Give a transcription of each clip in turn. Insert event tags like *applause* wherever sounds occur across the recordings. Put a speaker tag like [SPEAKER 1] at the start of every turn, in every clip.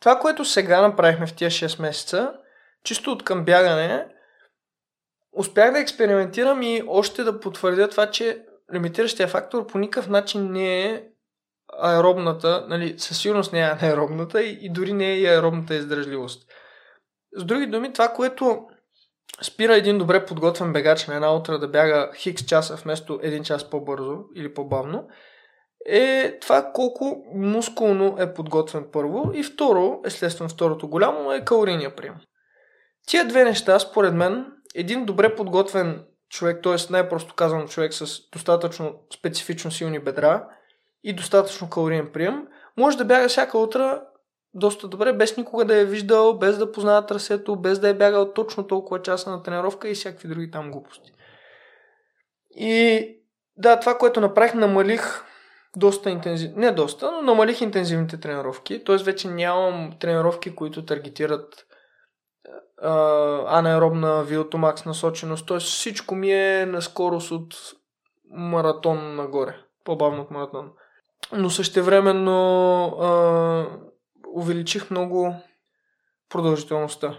[SPEAKER 1] това, което сега направихме в тия 6 месеца, чисто от към бягане, успях да експериментирам и още да потвърдя това, че лимитиращия фактор по никакъв начин не е аеробната, нали, със сигурност не е аеробната и, и дори не е и аеробната издръжливост. С други думи, това, което спира един добре подготвен бегач на една утра да бяга хикс часа вместо един час по-бързо или по-бавно, е това колко мускулно е подготвен първо и второ, естествено второто голямо е калорийния прием. Тия две неща, според мен, един добре подготвен човек, т.е. най-просто казано човек с достатъчно специфично силни бедра и достатъчно калориен прием, може да бяга всяка утра доста добре, без никога да е виждал, без да познава трасето, без да е бягал точно толкова часа на тренировка и всякакви други там глупости. И да, това, което направих, намалих доста интензивно, не доста, но намалих интензивните тренировки, т.е. вече нямам тренировки, които таргетират анаеробна виотомакс насоченост, т.е. всичко ми е на скорост от маратон нагоре, по-бавно от маратон. Но същевременно а, увеличих много продължителността.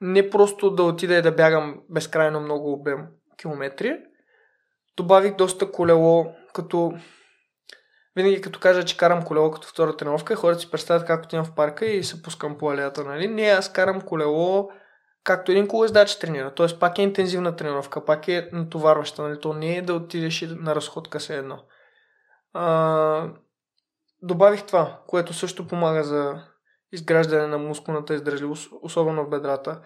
[SPEAKER 1] Не просто да отида и да бягам безкрайно много обем километри, добавих доста колело, като винаги като кажа, че карам колело като втора тренировка, хората си представят как отивам в парка и се пускам по алеята, нали? Не, аз карам колело както един колездач тренира. Тоест пак е интензивна тренировка, пак е натоварваща, нали? То не е да отидеш на разходка се едно. А, добавих това, което също помага за изграждане на мускулната издържливост, особено в бедрата.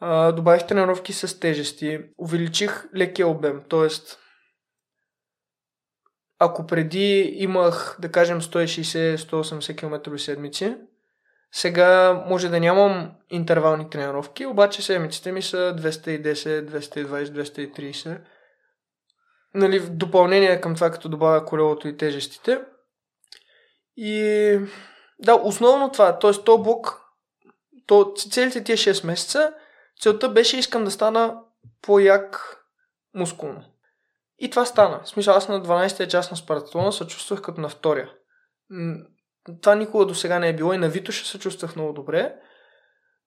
[SPEAKER 1] А, добавих тренировки с тежести, увеличих лекия обем, т.е. ако преди имах, да кажем, 160-180 км седмици, сега може да нямам интервални тренировки, обаче седмиците ми са 210, 220, 230. Нали, в допълнение към това, като добавя колелото и тежестите. И да, основно това, т.е. то блок, то, целите тия 6 месеца, целта беше искам да стана по-як мускулно. И това стана. В смисъл, аз на 12-я час на Спартатлона се чувствах като на втория. Това никога до сега не е било и на Витоша се чувствах много добре.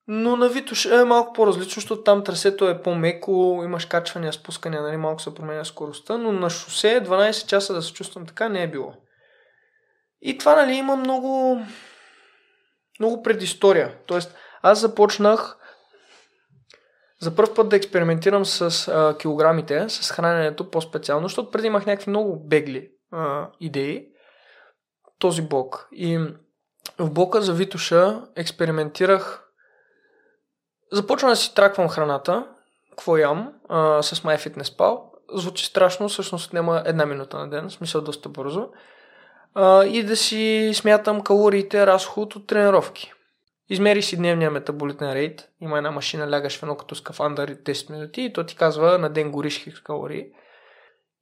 [SPEAKER 1] Но на Витош е малко по-различно, защото там трасето е по-меко, имаш качвания, спускания, нали, малко се променя скоростта, но на шосе 12 часа да се чувствам така не е било. И това, нали, има много, много предистория. Тоест, аз започнах за първ път да експериментирам с а, килограмите, с храненето по-специално, защото преди имах някакви много бегли а, идеи. Този блок. И в блока за Витуша експериментирах. Започвам да си траквам храната, какво ям, а, с MyFitnessPal. Звучи страшно, всъщност няма една минута на ден, в смисъл доста бързо а, и да си смятам калориите, разход от тренировки. Измери си дневния метаболитен рейт, има една машина, лягаш в едно като скафандър и 10 минути и то ти казва на ден гориш хикс калории.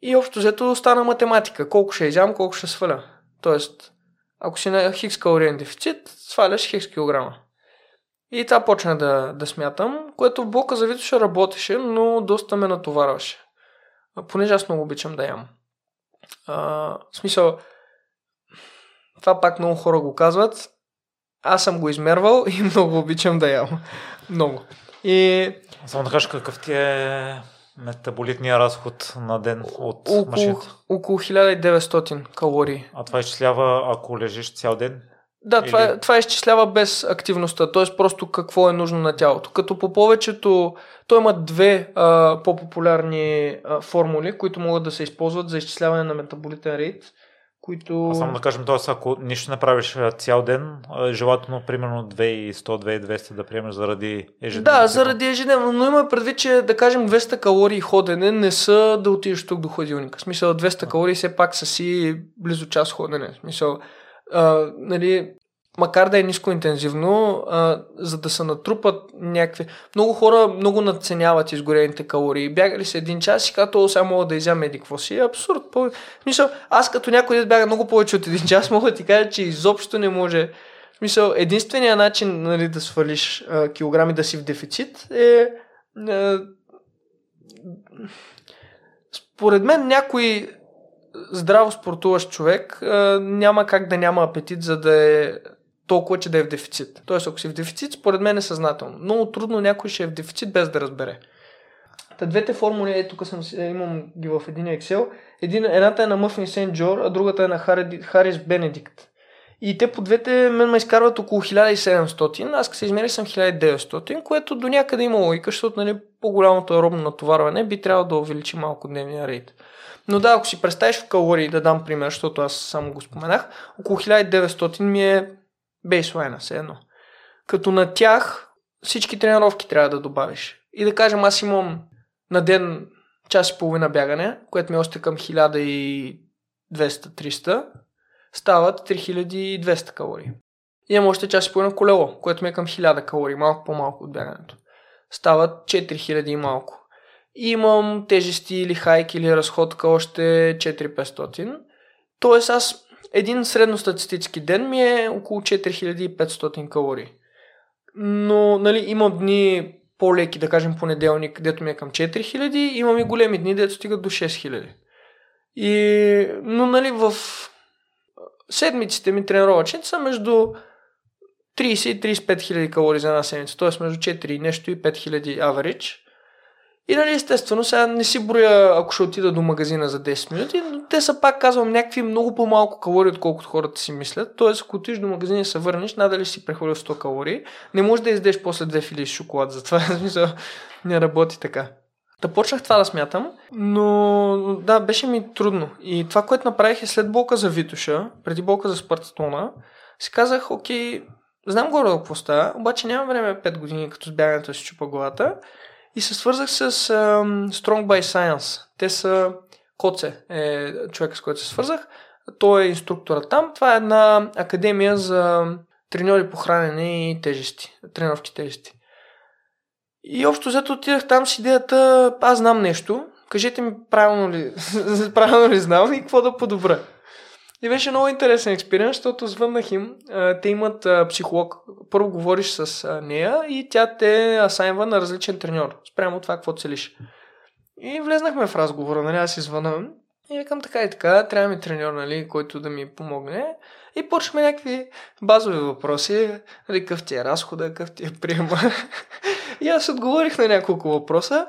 [SPEAKER 1] И общо взето стана математика, колко ще изям, колко ще сваля. Тоест, ако си на хикс калориен дефицит, сваляш хикс килограма. И това почна да, да смятам, което в блока за ще работеше, но доста ме натоварваше. Понеже аз много обичам да ям. А, в смисъл, това пак много хора го казват. Аз съм го измервал *laughs* и много обичам да ям. Много. И...
[SPEAKER 2] Само да кажеш какъв ти е метаболитния разход на ден от
[SPEAKER 1] около,
[SPEAKER 2] машината?
[SPEAKER 1] Около 1900 калории.
[SPEAKER 2] А това изчислява ако лежиш цял ден?
[SPEAKER 1] Да, Или... това, това изчислява без активността, т.е. просто какво е нужно на тялото. Като по повечето, той има две а, по-популярни а, формули, които могат да се използват за изчисляване на метаболитен рейт които...
[SPEAKER 2] А само да кажем, т.е. ако нищо не правиш цял ден, желателно примерно 2100-2200 да приемеш заради ежедневно.
[SPEAKER 1] Да, заради ежедневно, но има предвид, че да кажем 200 калории ходене не са да отидеш тук до ходилника. В смисъл 200 калории все пак са си близо час ходене. В смисъл, а, нали, макар да е ниско интензивно, а, за да се натрупат някакви... Много хора много надценяват изгорените калории. Бягали се един час и като сега мога да изям еди какво си. Абсурд. По... Мисъл, аз като някой да бяга много повече от един час, *laughs* мога да ти кажа, че изобщо не може... В смисъл, единственият начин нали, да свалиш а, килограми, да си в дефицит е... А, според мен някой здраво спортуващ човек а, няма как да няма апетит, за да е толкова, че да е в дефицит. Тоест, ако си в дефицит, според мен е съзнателно. Много трудно някой ще е в дефицит без да разбере. Та двете формули, е, тук съм, имам ги в един Excel. Един, едната е на Мъфни Сен Джор, а другата е на Харис Бенедикт. И те по двете мен ме изкарват около 1700, аз се измерих съм 1900, което до някъде има логика, защото нали, по-голямото аеробно натоварване би трябвало да увеличи малко дневния рейд. Но да, ако си представиш в калории, да дам пример, защото аз само го споменах, около 1900 ми е бейслайна, все едно. Като на тях всички тренировки трябва да добавиш. И да кажем, аз имам на ден час и половина бягане, което ми е още към 1200-300, стават 3200 калории. Имам още час и половина колело, което ми е към 1000 калории, малко по-малко от бягането. Стават 4000 и малко. Имам тежести или хайк или разходка още 4500. Тоест аз един средностатистически ден ми е около 4500 калории. Но нали, имам дни по-леки, да кажем понеделник, дето ми е към 4000, имам и големи дни, дето стигат до 6000. И, но нали в седмиците ми тренировъчните са между 30 и 35 хиляди калории за една седмица, т.е. между 4 и нещо и 5 хиляди average. И нали, естествено, сега не си броя, ако ще отида до магазина за 10 минути, но те са пак, казвам, някакви много по-малко калории, отколкото хората си мислят. Тоест, ако отидеш до магазина и се върнеш, надали си прехвалил 100 калории, не можеш да издеш после две фили шоколад. Затова *laughs* не работи така. Та почнах това да смятам, но да, беше ми трудно. И това, което направих е след болка за Витуша, преди болка за Спартатона, си казах, окей, знам горе какво става, обаче нямам време 5 години, като с бягането си чупа главата. И се свързах с um, Strong by Science. Те са Коце, е човека с който се свързах. Той е инструктора там. Това е една академия за треньори по хранене и тежести, тренировки тежести. И общо взето отидах там с идеята, аз знам нещо, кажете ми правилно ли, *laughs* правилно ли знам и какво да подобра. И беше много интересен експеримент, защото звъннах им. Те имат психолог. Първо говориш с нея и тя те асайнва на различен треньор. Спрямо това, какво целиш. И влезнахме в разговора, нали, аз извънам. И викам така и така, трябва ми треньор, нали, който да ми помогне. И почваме някакви базови въпроси. Нали, какъв ти е разхода, какъв ти е приема. *laughs* и аз отговорих на няколко въпроса.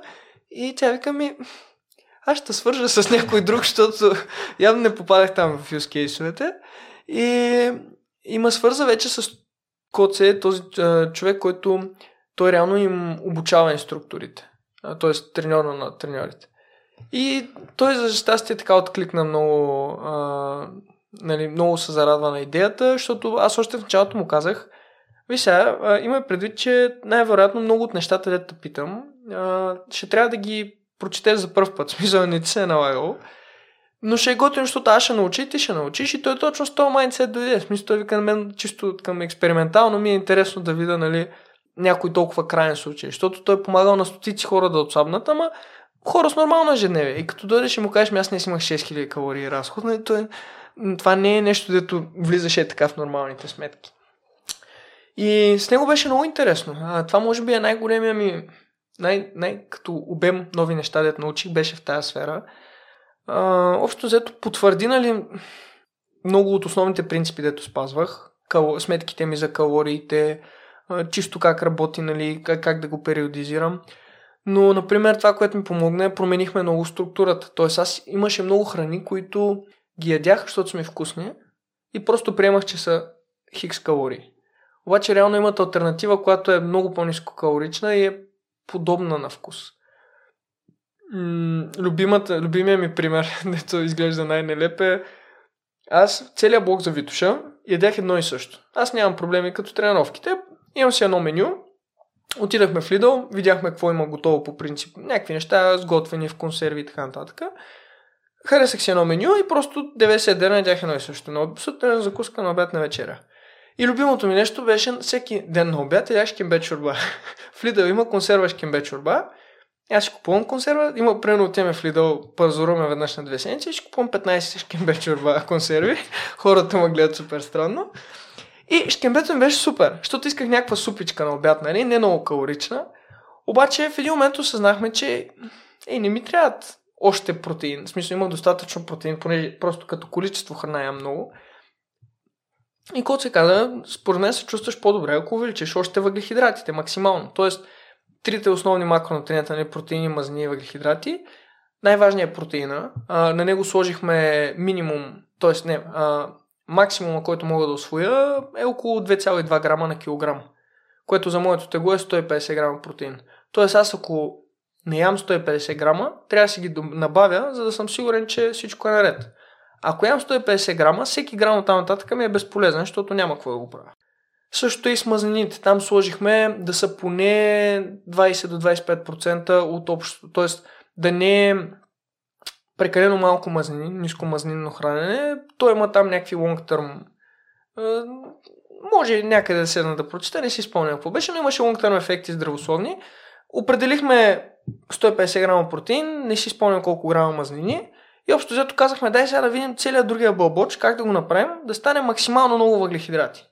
[SPEAKER 1] И тя вика ми, аз ще свържа с някой друг, защото явно не попадах там в use кейсовете. И има свърза вече с Коце, този а, човек, който той реално им обучава инструкторите. Т.е. треньор на треньорите. И той за щастие така откликна много, а, нали, много се зарадва на идеята, защото аз още в началото му казах, ви сега, има предвид, че най-вероятно много от нещата, дето питам, а, ще трябва да ги прочетеш за първ път. Смисъл, не ти се е налагало. Но ще е готино, защото аз ще научи, ти ще научиш и той точно с този майндсет дойде. В смисъл, той вика на мен чисто към експериментално ми е интересно да видя, нали, някой толкова крайен случай. Защото той е помагал на стотици хора да отслабнат, ама хора с нормално ежедневие. И като дойдеш и му кажеш, аз не си имах 6000 калории разход, нали, той, това не е нещо, дето влизаше така в нормалните сметки. И с него беше много интересно. А, това може би е най-големия ми най, най- като обем нови неща, дето научих, беше в тази сфера. А, общо взето потвърди, нали, много от основните принципи, дето спазвах. Кал... Сметките ми за калориите, а, чисто как работи, нали, как, как да го периодизирам. Но, например, това, което ми помогна е, променихме много структурата. Тоест, аз имаше много храни, които ги ядях, защото са ми вкусни и просто приемах, че са хикс калории. Обаче реално имат альтернатива, която е много по-низко калорична и е подобна на вкус. любимата, любимия ми пример, *laughs* дето изглежда най-нелеп е аз целият блок за Витуша ядях едно и също. Аз нямам проблеми като тренировките. Имам си едно меню. Отидахме в Lidl, видяхме какво има готово по принцип. Някакви неща, сготвени в консерви и така нататък. Харесах си едно меню и просто 90 дена ядях едно и също. На сутрин закуска на обяд на вечеря. И любимото ми нещо беше всеки ден на обяд ядях кембе чорба. *laughs* в Lidl има консерва с кембе чорба. Аз ще купувам консерва. Има примерно отиваме в Lidl, пазаруваме веднъж на две седмици ще купувам 15 шкембе чорба консерви. Хората ме гледат супер странно. И шкембето ми беше супер, защото исках някаква супичка на обяд, нали? Не много калорична. Обаче в един момент осъзнахме, че ей, не ми трябват още протеин. В смисъл имах достатъчно протеин, понеже просто като количество храна ям много. И каквото се каза, според мен се чувстваш по-добре, ако увеличиш още въглехидратите максимално. Тоест, трите основни макронутриента, нали, протеини, мазнини и въглехидрати, най-важният е протеина. А, на него сложихме минимум, т.е. не, а, максимума, който мога да освоя е около 2,2 грама на килограм, което за моето тегло е 150 грама протеин. Тоест аз ако не ям 150 грама, трябва да си ги набавя, за да съм сигурен, че всичко е наред. Ако ям 150 грама, всеки грам от там нататък ми е безполезен, защото няма какво да го правя. Също и с мазнините. Там сложихме да са поне 20 до 25% от общото. Т.е. да не е прекалено малко мазнини, ниско мазнинно хранене. Той има там някакви long term. Може някъде да седна да прочета, не си спомням какво беше, но имаше long term ефекти здравословни. Определихме 150 грама протеин, не си спомням колко грама мазнини. И общо взето казахме, дай сега да видим целият другия бълбоч, как да го направим, да стане максимално много въглехидрати.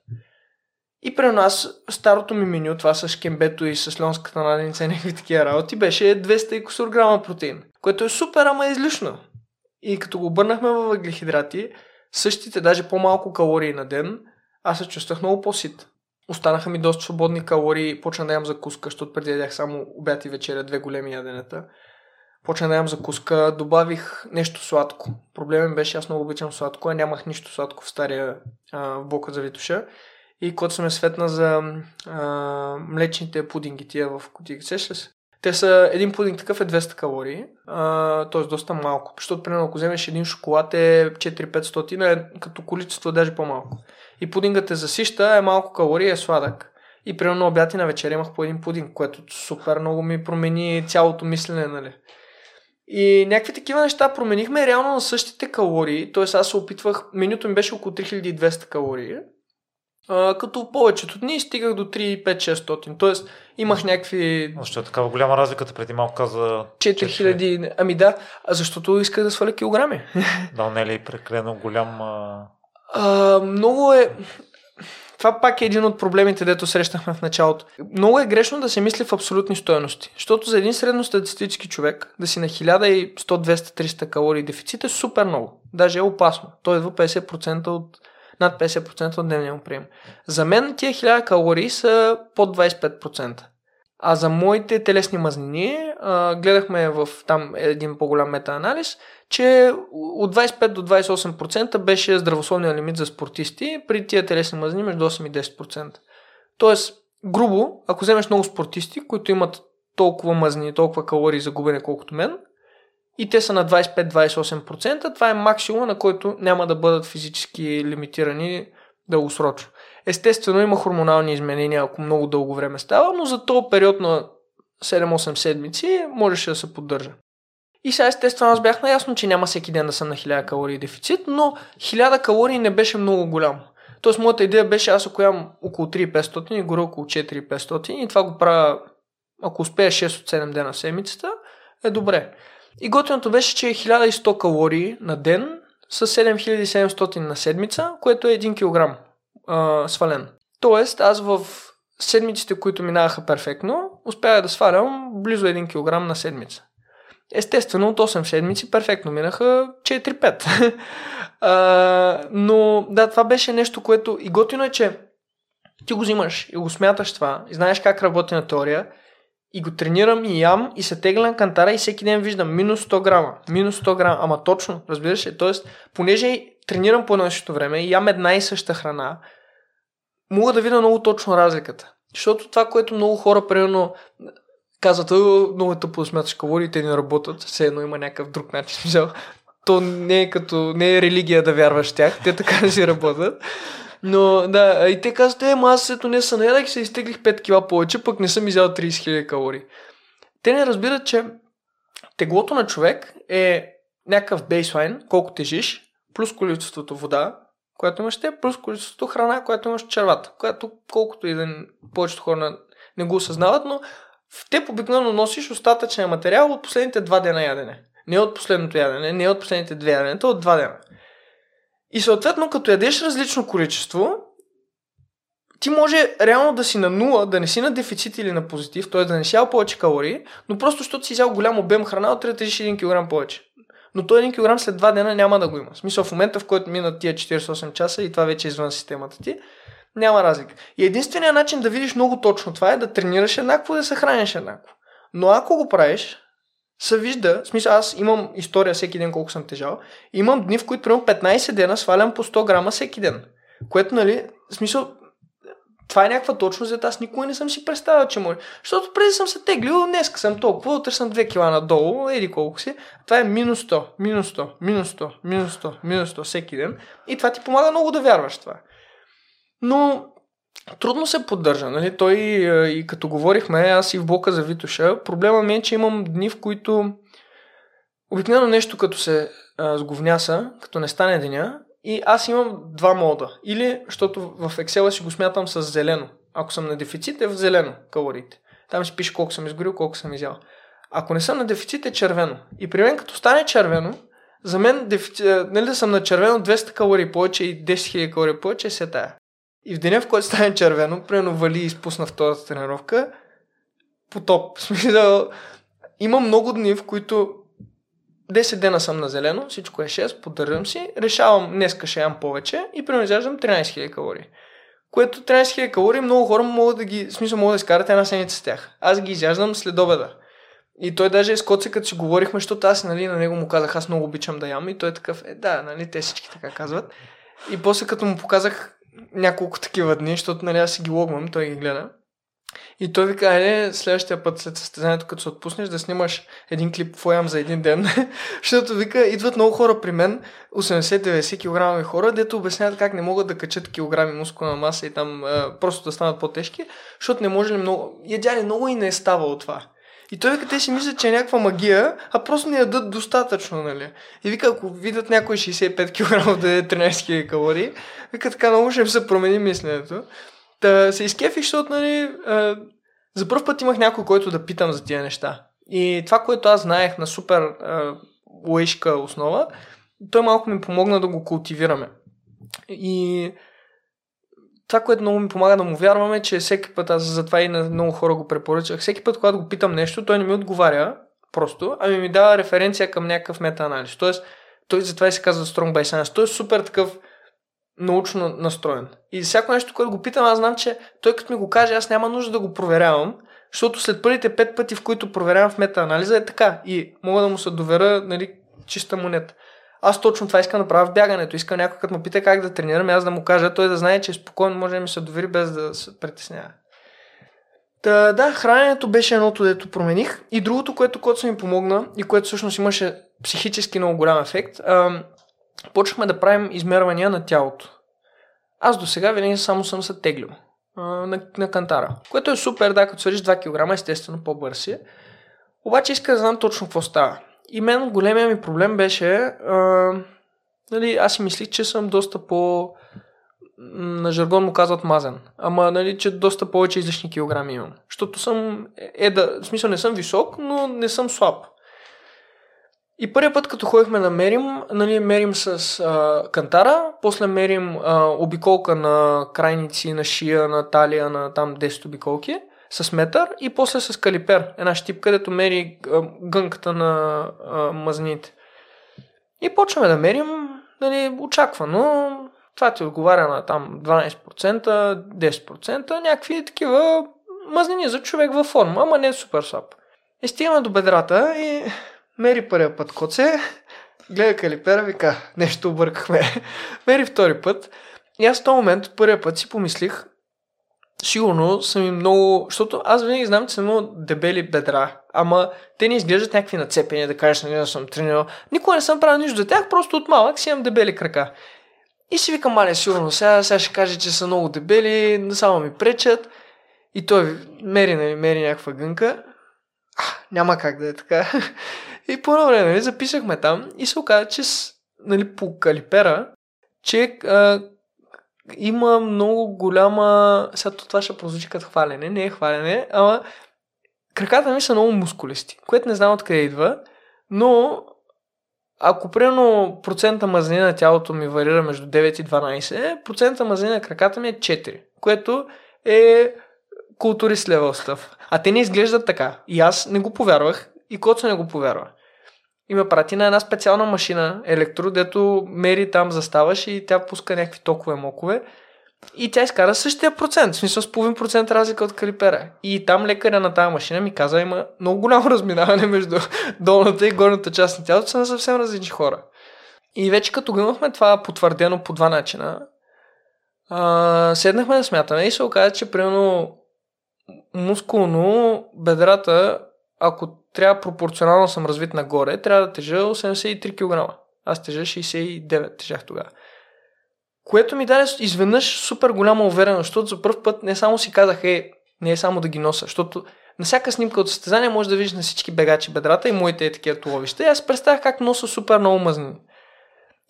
[SPEAKER 1] И при нас старото ми меню, това с кембето и с льонската наденица и някакви такива работи, беше 200 и кусор грама протеин, което е супер, ама излишно. И като го обърнахме във въглехидрати, същите, даже по-малко калории на ден, аз се чувствах много по-сит. Останаха ми доста свободни калории, почна да ям закуска, защото преди ядях само обяд и вечеря, две големи яденета. Почна да ям закуска, добавих нещо сладко. Проблемът беше, аз много обичам сладко, а нямах нищо сладко в стария а, блока за Витуша. И когато съм е светна за а, млечните пудинги, тия в кутии, сещаш се? Те са, един пудинг такъв е 200 калории, т.е. доста малко. Защото, примерно, ако вземеш един шоколад е 4-500, е като количество даже по-малко. И пудингът е засища, е малко калории, е сладък. И примерно обяд и на вечер имах по един пудинг, което супер много ми промени цялото мислене, нали? И някакви такива неща променихме реално на същите калории, т.е. аз се опитвах, менюто ми беше около 3200 калории, а, като повечето дни стигах до 3-5-600. Тоест имах някакви...
[SPEAKER 2] Защо е такава голяма разликата? Преди малко каза...
[SPEAKER 1] 4000. Ами да, защото исках да сваля килограми.
[SPEAKER 2] Да, не е ли прекалено голям... А,
[SPEAKER 1] много е... Това пак е един от проблемите, дето срещнахме в началото. Много е грешно да се мисли в абсолютни стоености. Защото за един средностатистически човек да си на 1100, 200, 300 калории дефицит е супер много. Даже е опасно. Той идва 50% от над 50% от дневния му прием. За мен тия 1000 калории са под 25%. А за моите телесни мазнини, а, гледахме в там един по-голям метаанализ, че от 25 до 28% беше здравословния лимит за спортисти, при тия телесни мазнини между 8 и 10%. Тоест, грубо, ако вземеш много спортисти, които имат толкова мазнини, толкова калории за губене, колкото мен, и те са на 25-28%, това е максимум, на който няма да бъдат физически лимитирани дългосрочно. Естествено има хормонални изменения, ако много дълго време става, но за този период на 7-8 седмици можеше да се поддържа. И сега естествено аз бях наясно, че няма всеки ден да съм на 1000 калории дефицит, но 1000 калории не беше много голям. Тоест моята идея беше аз ако ям около 3500 и горе около 4500 и това го правя ако успея 6 от 7 дена в седмицата, е добре. И готиното беше, че е 1100 калории на ден с 7700 на седмица, което е 1 кг а, свален. Тоест, аз в седмиците, които минаваха перфектно, успях да свалям близо 1 кг на седмица. Естествено, от 8 седмици перфектно минаха 4-5. *laughs* а, но да, това беше нещо, което и готино е, че ти го взимаш и го смяташ това, и знаеш как работи на теория и го тренирам и ям и се тегля на кантара и всеки ден виждам минус 100 грама, минус 100 грама, ама точно, разбираш ли? Тоест, понеже тренирам по едно и време и ям една и съща храна, мога да видя много точно разликата. Защото това, което много хора, примерно, казват, много е тъпо да смяташ калориите не работят, все едно има някакъв друг начин. *laughs* То не е като, не е религия да вярваш в тях, те така не си работят. Но да, и те казват, е, аз ето не се наядах и се изтеглих 5 кила повече, пък не съм изял 30 000 калории. Те не разбират, че теглото на човек е някакъв бейслайн, колко тежиш, плюс количеството вода, която имаш те, плюс количеството храна, която имаш червата, която колкото и да повечето хора не го осъзнават, но в теб обикновено носиш остатъчния материал от последните два дена ядене. Не от последното ядене, не от последните две яденета, от два дена. И съответно, като ядеш различно количество, ти може реално да си на нула, да не си на дефицит или на позитив, т.е. да не си ял повече калории, но просто защото си взял голям обем храна, да тежиш 1 кг повече. но той 1 кг след 2 дена няма да го има. В смисъл в момента, в който минат тия 48 часа и това вече е извън системата ти, няма разлика. И единственият начин да видиш много точно това е да тренираш еднакво, да се храниш еднакво. Но ако го правиш, се вижда, смисъл аз имам история всеки ден колко съм тежал, имам дни, в които примерно 15 дена свалям по 100 грама всеки ден. Което, нали, смисъл, това е някаква точност, аз никога не съм си представил, че може. Защото преди съм се теглил, днес съм толкова, утре съм 2 кила надолу, еди колко си. Това е минус 100, минус 100, минус 100, минус 100, минус 100 всеки ден. И това ти помага много да вярваш това. Но трудно се поддържа. Нали? Той и като говорихме, аз и в блока за Витоша, проблема ми е, че имам дни, в които обикновено нещо като се а, сговняса, като не стане деня, и аз имам два мода. Или, защото в Excel си го смятам с зелено. Ако съм на дефицит, е в зелено калориите. Там си пише колко съм изгорил, колко съм изял. Ако не съм на дефицит, е червено. И при мен, като стане червено, за мен, дефицит, нали да съм на червено 200 калории повече и 10 000 калории повече, е се тая. И в деня, в който стане червено, примерно вали и изпусна втората тренировка, потоп. Смисъл, има много дни, в които 10 дена съм на зелено, всичко е 6, поддържам си, решавам днеска ще ям повече и изяждам 13 000 калории. Което 13 000 калории много хора могат да ги, в смисъл могат да изкарат една седмица с тях. Аз ги изяждам след обеда. И той даже е скоце, като си говорихме, защото аз нали, на него му казах, аз много обичам да ям и той е такъв, е да, нали, те всички така казват. И после като му показах няколко такива дни, защото нали, аз си ги логвам, той ги гледа. И той вика, е, следващия път след състезанието, като се отпуснеш, да снимаш един клип в за един ден. *laughs* Защото вика, идват много хора при мен, 80-90 кг хора, дето обясняват как не могат да качат килограми мускулна маса и там а, просто да станат по-тежки, защото не може ли много... Ядяли много и не е ставало това. И той вика, те си мислят, че е някаква магия, а просто не ядат достатъчно, нали? И вика, ако видят някой 65 кг да е 13 000 калории, вика, така много ще се промени мисленето. Та се изкефих, защото, нали, а, за първ път имах някой, който да питам за тия неща. И това, което аз знаех на супер а, лъжка основа, той малко ми помогна да го култивираме. И това, което много ми помага да му вярваме, е, че всеки път, аз затова и на много хора го препоръчах, всеки път, когато го питам нещо, той не ми отговаря просто, ами ми дава референция към някакъв метаанализ. Тоест, той затова и се казва Strong by Science. Той е супер такъв научно настроен. И всяко нещо, което го питам, аз знам, че той като ми го каже, аз няма нужда да го проверявам, защото след първите пет пъти, в които проверявам в метаанализа, е така. И мога да му се доверя, нали, чиста монета. Аз точно това искам да правя в бягането. Искам някой, като ме пита как да тренирам, аз да му кажа, той да знае, че спокойно може да ми се довери без да се притеснява. Та, да, храненето беше едното, дето промених. И другото, което което ми помогна и което всъщност имаше психически много голям ефект, ам, почнахме да правим измервания на тялото. Аз до сега винаги само съм се теглил а, на, на кантара, което е супер, да, като свържиш 2 кг, естествено по-бърз. Обаче иска да знам точно какво става. И мен големия ми проблем беше, а, нали, аз си мислих, че съм доста по на жаргон му казват мазен. Ама, нали, че доста повече излишни килограми имам. Защото съм, е, е да, в смисъл не съм висок, но не съм слаб. И първият път, като ходихме да мерим, нали, мерим с а, кантара, после мерим а, обиколка на крайници, на шия, на талия, на там 10 обиколки с метър и после с калипер, една щип, където мери гънката на а, мазнините. И почваме да мерим, нали, очаквано, това ти отговаря на там 12%, 10%, някакви такива мазнини за човек във форма, ама не е супер слаб. И стигаме до бедрата и Мери първия път коце, гледа калипера, вика, нещо объркахме. *laughs* Мери втори път. И аз в този момент, първия път си помислих, сигурно съм и много... Защото аз винаги знам, че съм много дебели бедра, ама те не изглеждат някакви нацепени, да кажеш, нали, съм тренирал. Никога не съм правил нищо за тях, просто от малък си имам дебели крака. И си викам, мале, сигурно сега, сега ще каже, че са много дебели, само ми пречат. И той мери, нали, мери някаква гънка. А, няма как да е така. *laughs* И по едно време нали, записахме там и се оказа, че с, нали, по калипера, че а, има много голяма... Сега това ще прозвучи като хвалене, не е хвалене, ама краката ми са много мускулисти, което не знам откъде идва, но ако примерно процента мазнина на тялото ми варира между 9 и 12, процента мазнина на краката ми е 4, което е културист левел стъв. А те не изглеждат така. И аз не го повярвах и Коца не го повярва. И ме прати на една специална машина, електро, дето мери там заставаш и тя пуска някакви токове мокове. И тя изкара същия процент, в смисъл с половин процент разлика от калипера. И там лекаря на тази машина ми каза, има много голямо *laughs* разминаване между *laughs* долната и горната част на тялото, са на съвсем различни хора. И вече като го имахме това потвърдено по два начина, а, седнахме да смятаме и се оказа, че примерно мускулно бедрата, ако трябва пропорционално съм развит нагоре, трябва да тежа 83 кг. Аз тежа 69, тежах тогава. Което ми даде изведнъж супер голяма увереност, защото за първ път не само си казах, е, не е само да ги нося, защото на всяка снимка от състезание може да видиш на всички бегачи бедрата и моите е такива туловища. И аз представях как нося супер много мазнини.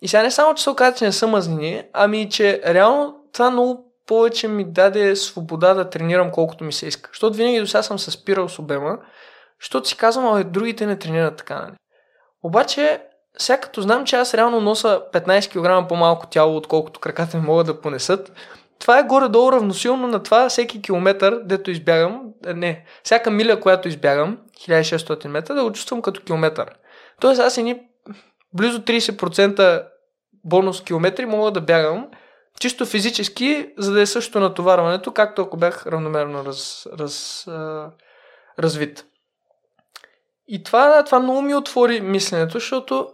[SPEAKER 1] И сега не само, че се оказа, че не са мазнини, ами че реално това много повече ми даде свобода да тренирам колкото ми се иска. Защото винаги до сега съм се спирал с обема, защото си казвам, а другите не тренират така, нали? Обаче, сега като знам, че аз реално носа 15 кг по-малко тяло, отколкото краката ми могат да понесат, това е горе-долу равносилно на това всеки километър, дето избягам, е, не, всяка миля, която избягам, 1600 метра, да го чувствам като километър. Тоест аз едни близо 30% бонус километри мога да бягам, чисто физически, за да е също натоварването, както ако бях равномерно раз, раз, а, развит. И това, това много ми отвори мисленето, защото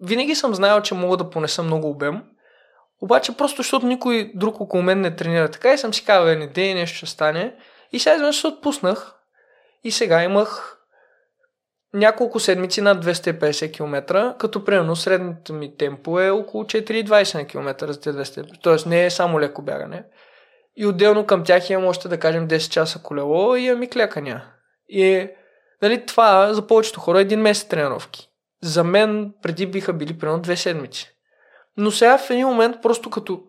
[SPEAKER 1] винаги съм знаел, че мога да понеса много обем, обаче просто защото никой друг около мен не тренира така и съм си казал, «Е, не дей, нещо ще стане. И сега изведнъж се отпуснах и сега имах няколко седмици над 250 км, като примерно средното ми темпо е около 4,20 на км за тези 200 Тоест не е само леко бягане. И отделно към тях имам още да кажем 10 часа колело и имам и клякания. И нали, това за повечето хора е един месец тренировки. За мен преди биха били примерно две седмици. Но сега в един момент просто като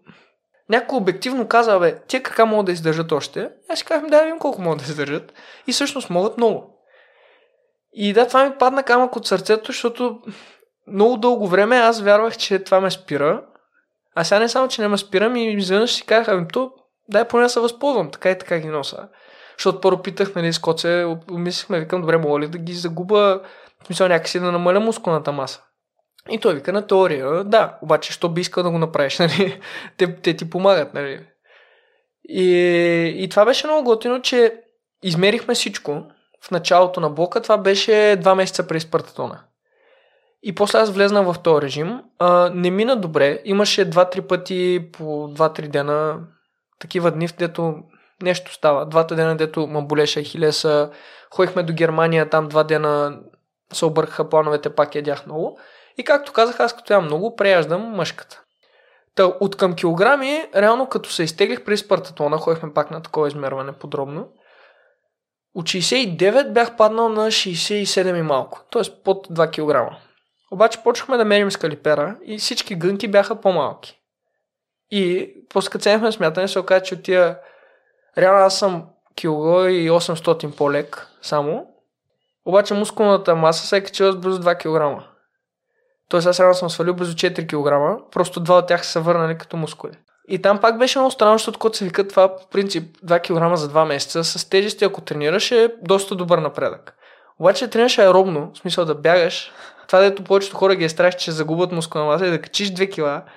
[SPEAKER 1] някой обективно каза, бе, тия крака могат да издържат още. Аз си казвам, да, видим колко могат да издържат. И всъщност могат много. И да, това ми падна камък от сърцето, защото много дълго време аз вярвах, че това ме спира. А сега не само, че не ме спира, ми изведнъж си казах, ами то, дай поне да се възползвам, така и така ги носа. Защото първо питах, нали, с коце, мислихме, викам, добре, мога ли да ги загуба, в смисъл някакси да намаля мускулната маса. И той вика на теория, да, обаче, що би искал да го направиш, *laughs* нали? те, те ти помагат, нали? И, и това беше много готино, че измерихме всичко, в началото на блока, това беше два месеца преди Спартатона. И после аз влезнах в този режим. А, не мина добре. Имаше два-три пъти по два-три дена такива дни, в дето нещо става. Двата дена, дето ме болеше Хилеса. Ходихме до Германия, там два дена се объркаха плановете, пак ядях много. И както казах, аз като ям много, преяждам мъжката. Та, от към килограми, реално като се изтеглих при Спартатона, ходихме пак на такова измерване подробно, от 69 бях паднал на 67 и малко, т.е. под 2 кг. Обаче почнахме да мерим с калипера и всички гънки бяха по-малки. И после като смятане се оказа, че от тия реално аз съм кило и 800 по-лек само, обаче мускулната маса се е качила с близо 2 кг. Тоест аз реално съм свалил близо 4 кг, просто два от тях са върнали като мускули. И там пак беше много странно, защото когато се вика това, по принцип, 2 кг за 2 месеца, с тежести, ако тренираш, е доста добър напредък. Обаче тренираш аеробно, в смисъл да бягаш, *laughs* това дето повечето хора ги е страх, че загубят мускулна маса и да качиш 2 кг,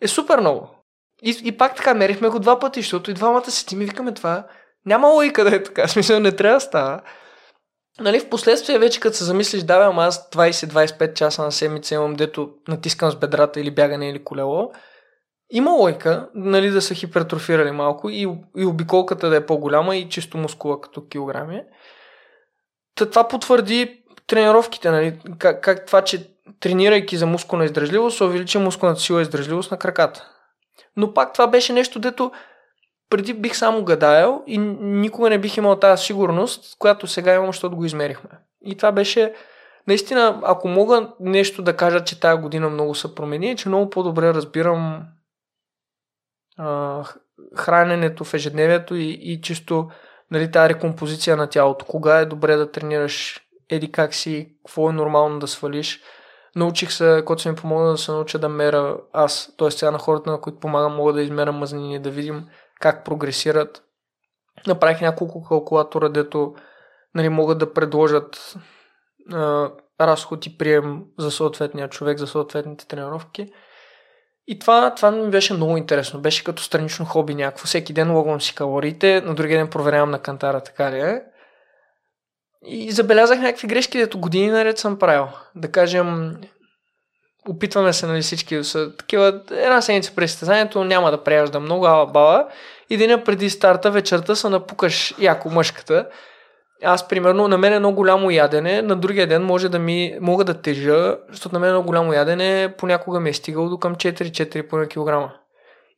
[SPEAKER 1] е супер много. И, и пак така мерихме го два пъти, защото и двамата си ти ми викаме това. Няма логика да е така, *laughs* смисъл не трябва да става. Нали, в последствие вече като се замислиш, да, ама аз 20-25 часа на седмица имам, дето натискам с бедрата или бягане или колело, има лойка, нали, да са хипертрофирали малко и, и обиколката да е по-голяма и чисто мускула като килограми. Та, това потвърди тренировките, нали, как, как това, че тренирайки за мускулна издръжливост, се увеличи мускулната сила и издръжливост на краката. Но пак това беше нещо, дето преди бих само гадаял и никога не бих имал тази сигурност, която сега имам, защото го измерихме. И това беше наистина, ако мога нещо да кажа, че тази година много се промени, че много по-добре разбирам а, храненето в ежедневието и, и чисто нали, тази рекомпозиция на тялото. Кога е добре да тренираш, еди как си, какво е нормално да свалиш. Научих се, който се ми помогна да се науча да мера аз, т.е. сега на хората, на които помагам, мога да измеря мазнини, да видим как прогресират. Направих няколко калкулатора, дето нали, могат да предложат а, разход и прием за съответния човек, за съответните тренировки. И това, това ми беше много интересно. Беше като странично хоби някакво. Всеки ден логвам си калориите, на другия ден проверявам на кантара, така ли е. И забелязах някакви грешки, дето години наред съм правил. Да кажем, опитваме се, нали всички са такива, една седмица през състезанието няма да преяжда много, ала бала. И деня преди старта, вечерта се напукаш яко мъжката. Аз, примерно, на мен е много голямо ядене, на другия ден може да ми, мога да тежа, защото на мен е много голямо ядене понякога ми е стигало до към 4-4 килограма.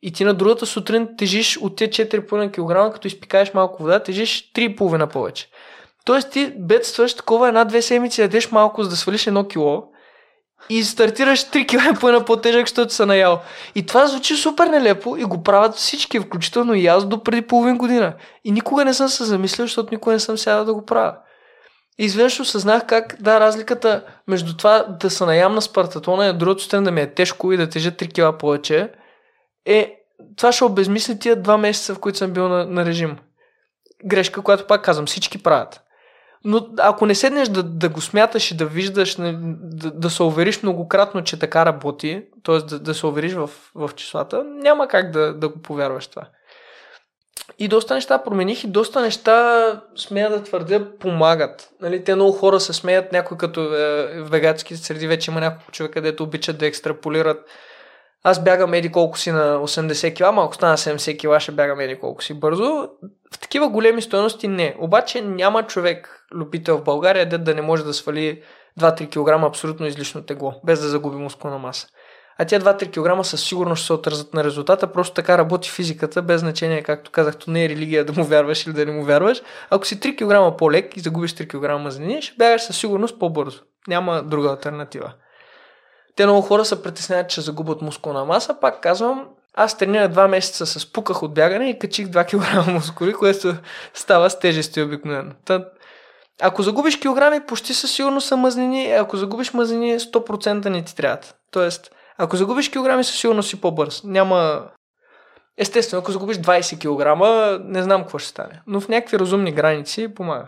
[SPEAKER 1] И ти на другата сутрин тежиш от тези 4 килограма, като изпикаеш малко вода, тежиш 3,5 повече. Тоест ти бедстваш такова една-две седмици, ядеш малко, за да свалиш едно кило и стартираш 3 кг по по-тежък, защото са наял. И това звучи супер нелепо и го правят всички, включително и аз до преди половин година. И никога не съм се замислил, защото никога не съм сядал да го правя. И изведнъж осъзнах как, да, разликата между това да се наям на спартатлона и другото страна да ми е тежко и да тежа 3 кг повече, е това ще обезмисли тия два месеца, в които съм бил на, на режим. Грешка, която пак казвам, всички правят. Но ако не седнеш да, да го смяташ и да виждаш, да, да се увериш многократно, че така работи, т.е. Да, да се увериш в, в числата, няма как да, да го повярваш това. И доста неща промених и доста неща, смея да твърдя, помагат. Нали, те много хора се смеят, някой като е, в среди вече има няколко човека, където обичат да екстраполират аз бягам еди колко си на 80 кг, ако стана 70 кг, ще бягам еди колко си бързо. В такива големи стоености не. Обаче няма човек, любител в България, дед да не може да свали 2-3 кг абсолютно излишно тегло, без да загуби мускулна маса. А тя 2-3 кг със сигурност ще се отразят на резултата, просто така работи физиката, без значение, както казах, то не е религия да му вярваш или да не му вярваш. Ако си 3 кг по-лек и загубиш 3 кг мазнини, ще бягаш със сигурност по-бързо. Няма друга альтернатива. Те много хора се притесняват, че загубят мускулна маса. Пак казвам, аз тренирах два месеца с пуках от бягане и качих 2 *laughs* кг мускули, което става с тежести обикновено. Ако загубиш килограми, почти със сигурност са мъзнини, ако загубиш мъзнини, 100% не ти трябват. Тоест, ако загубиш килограми, със сигурност си по-бърз. Няма... Естествено, ако загубиш 20 кг, не знам какво ще стане. Но в някакви разумни граници помага.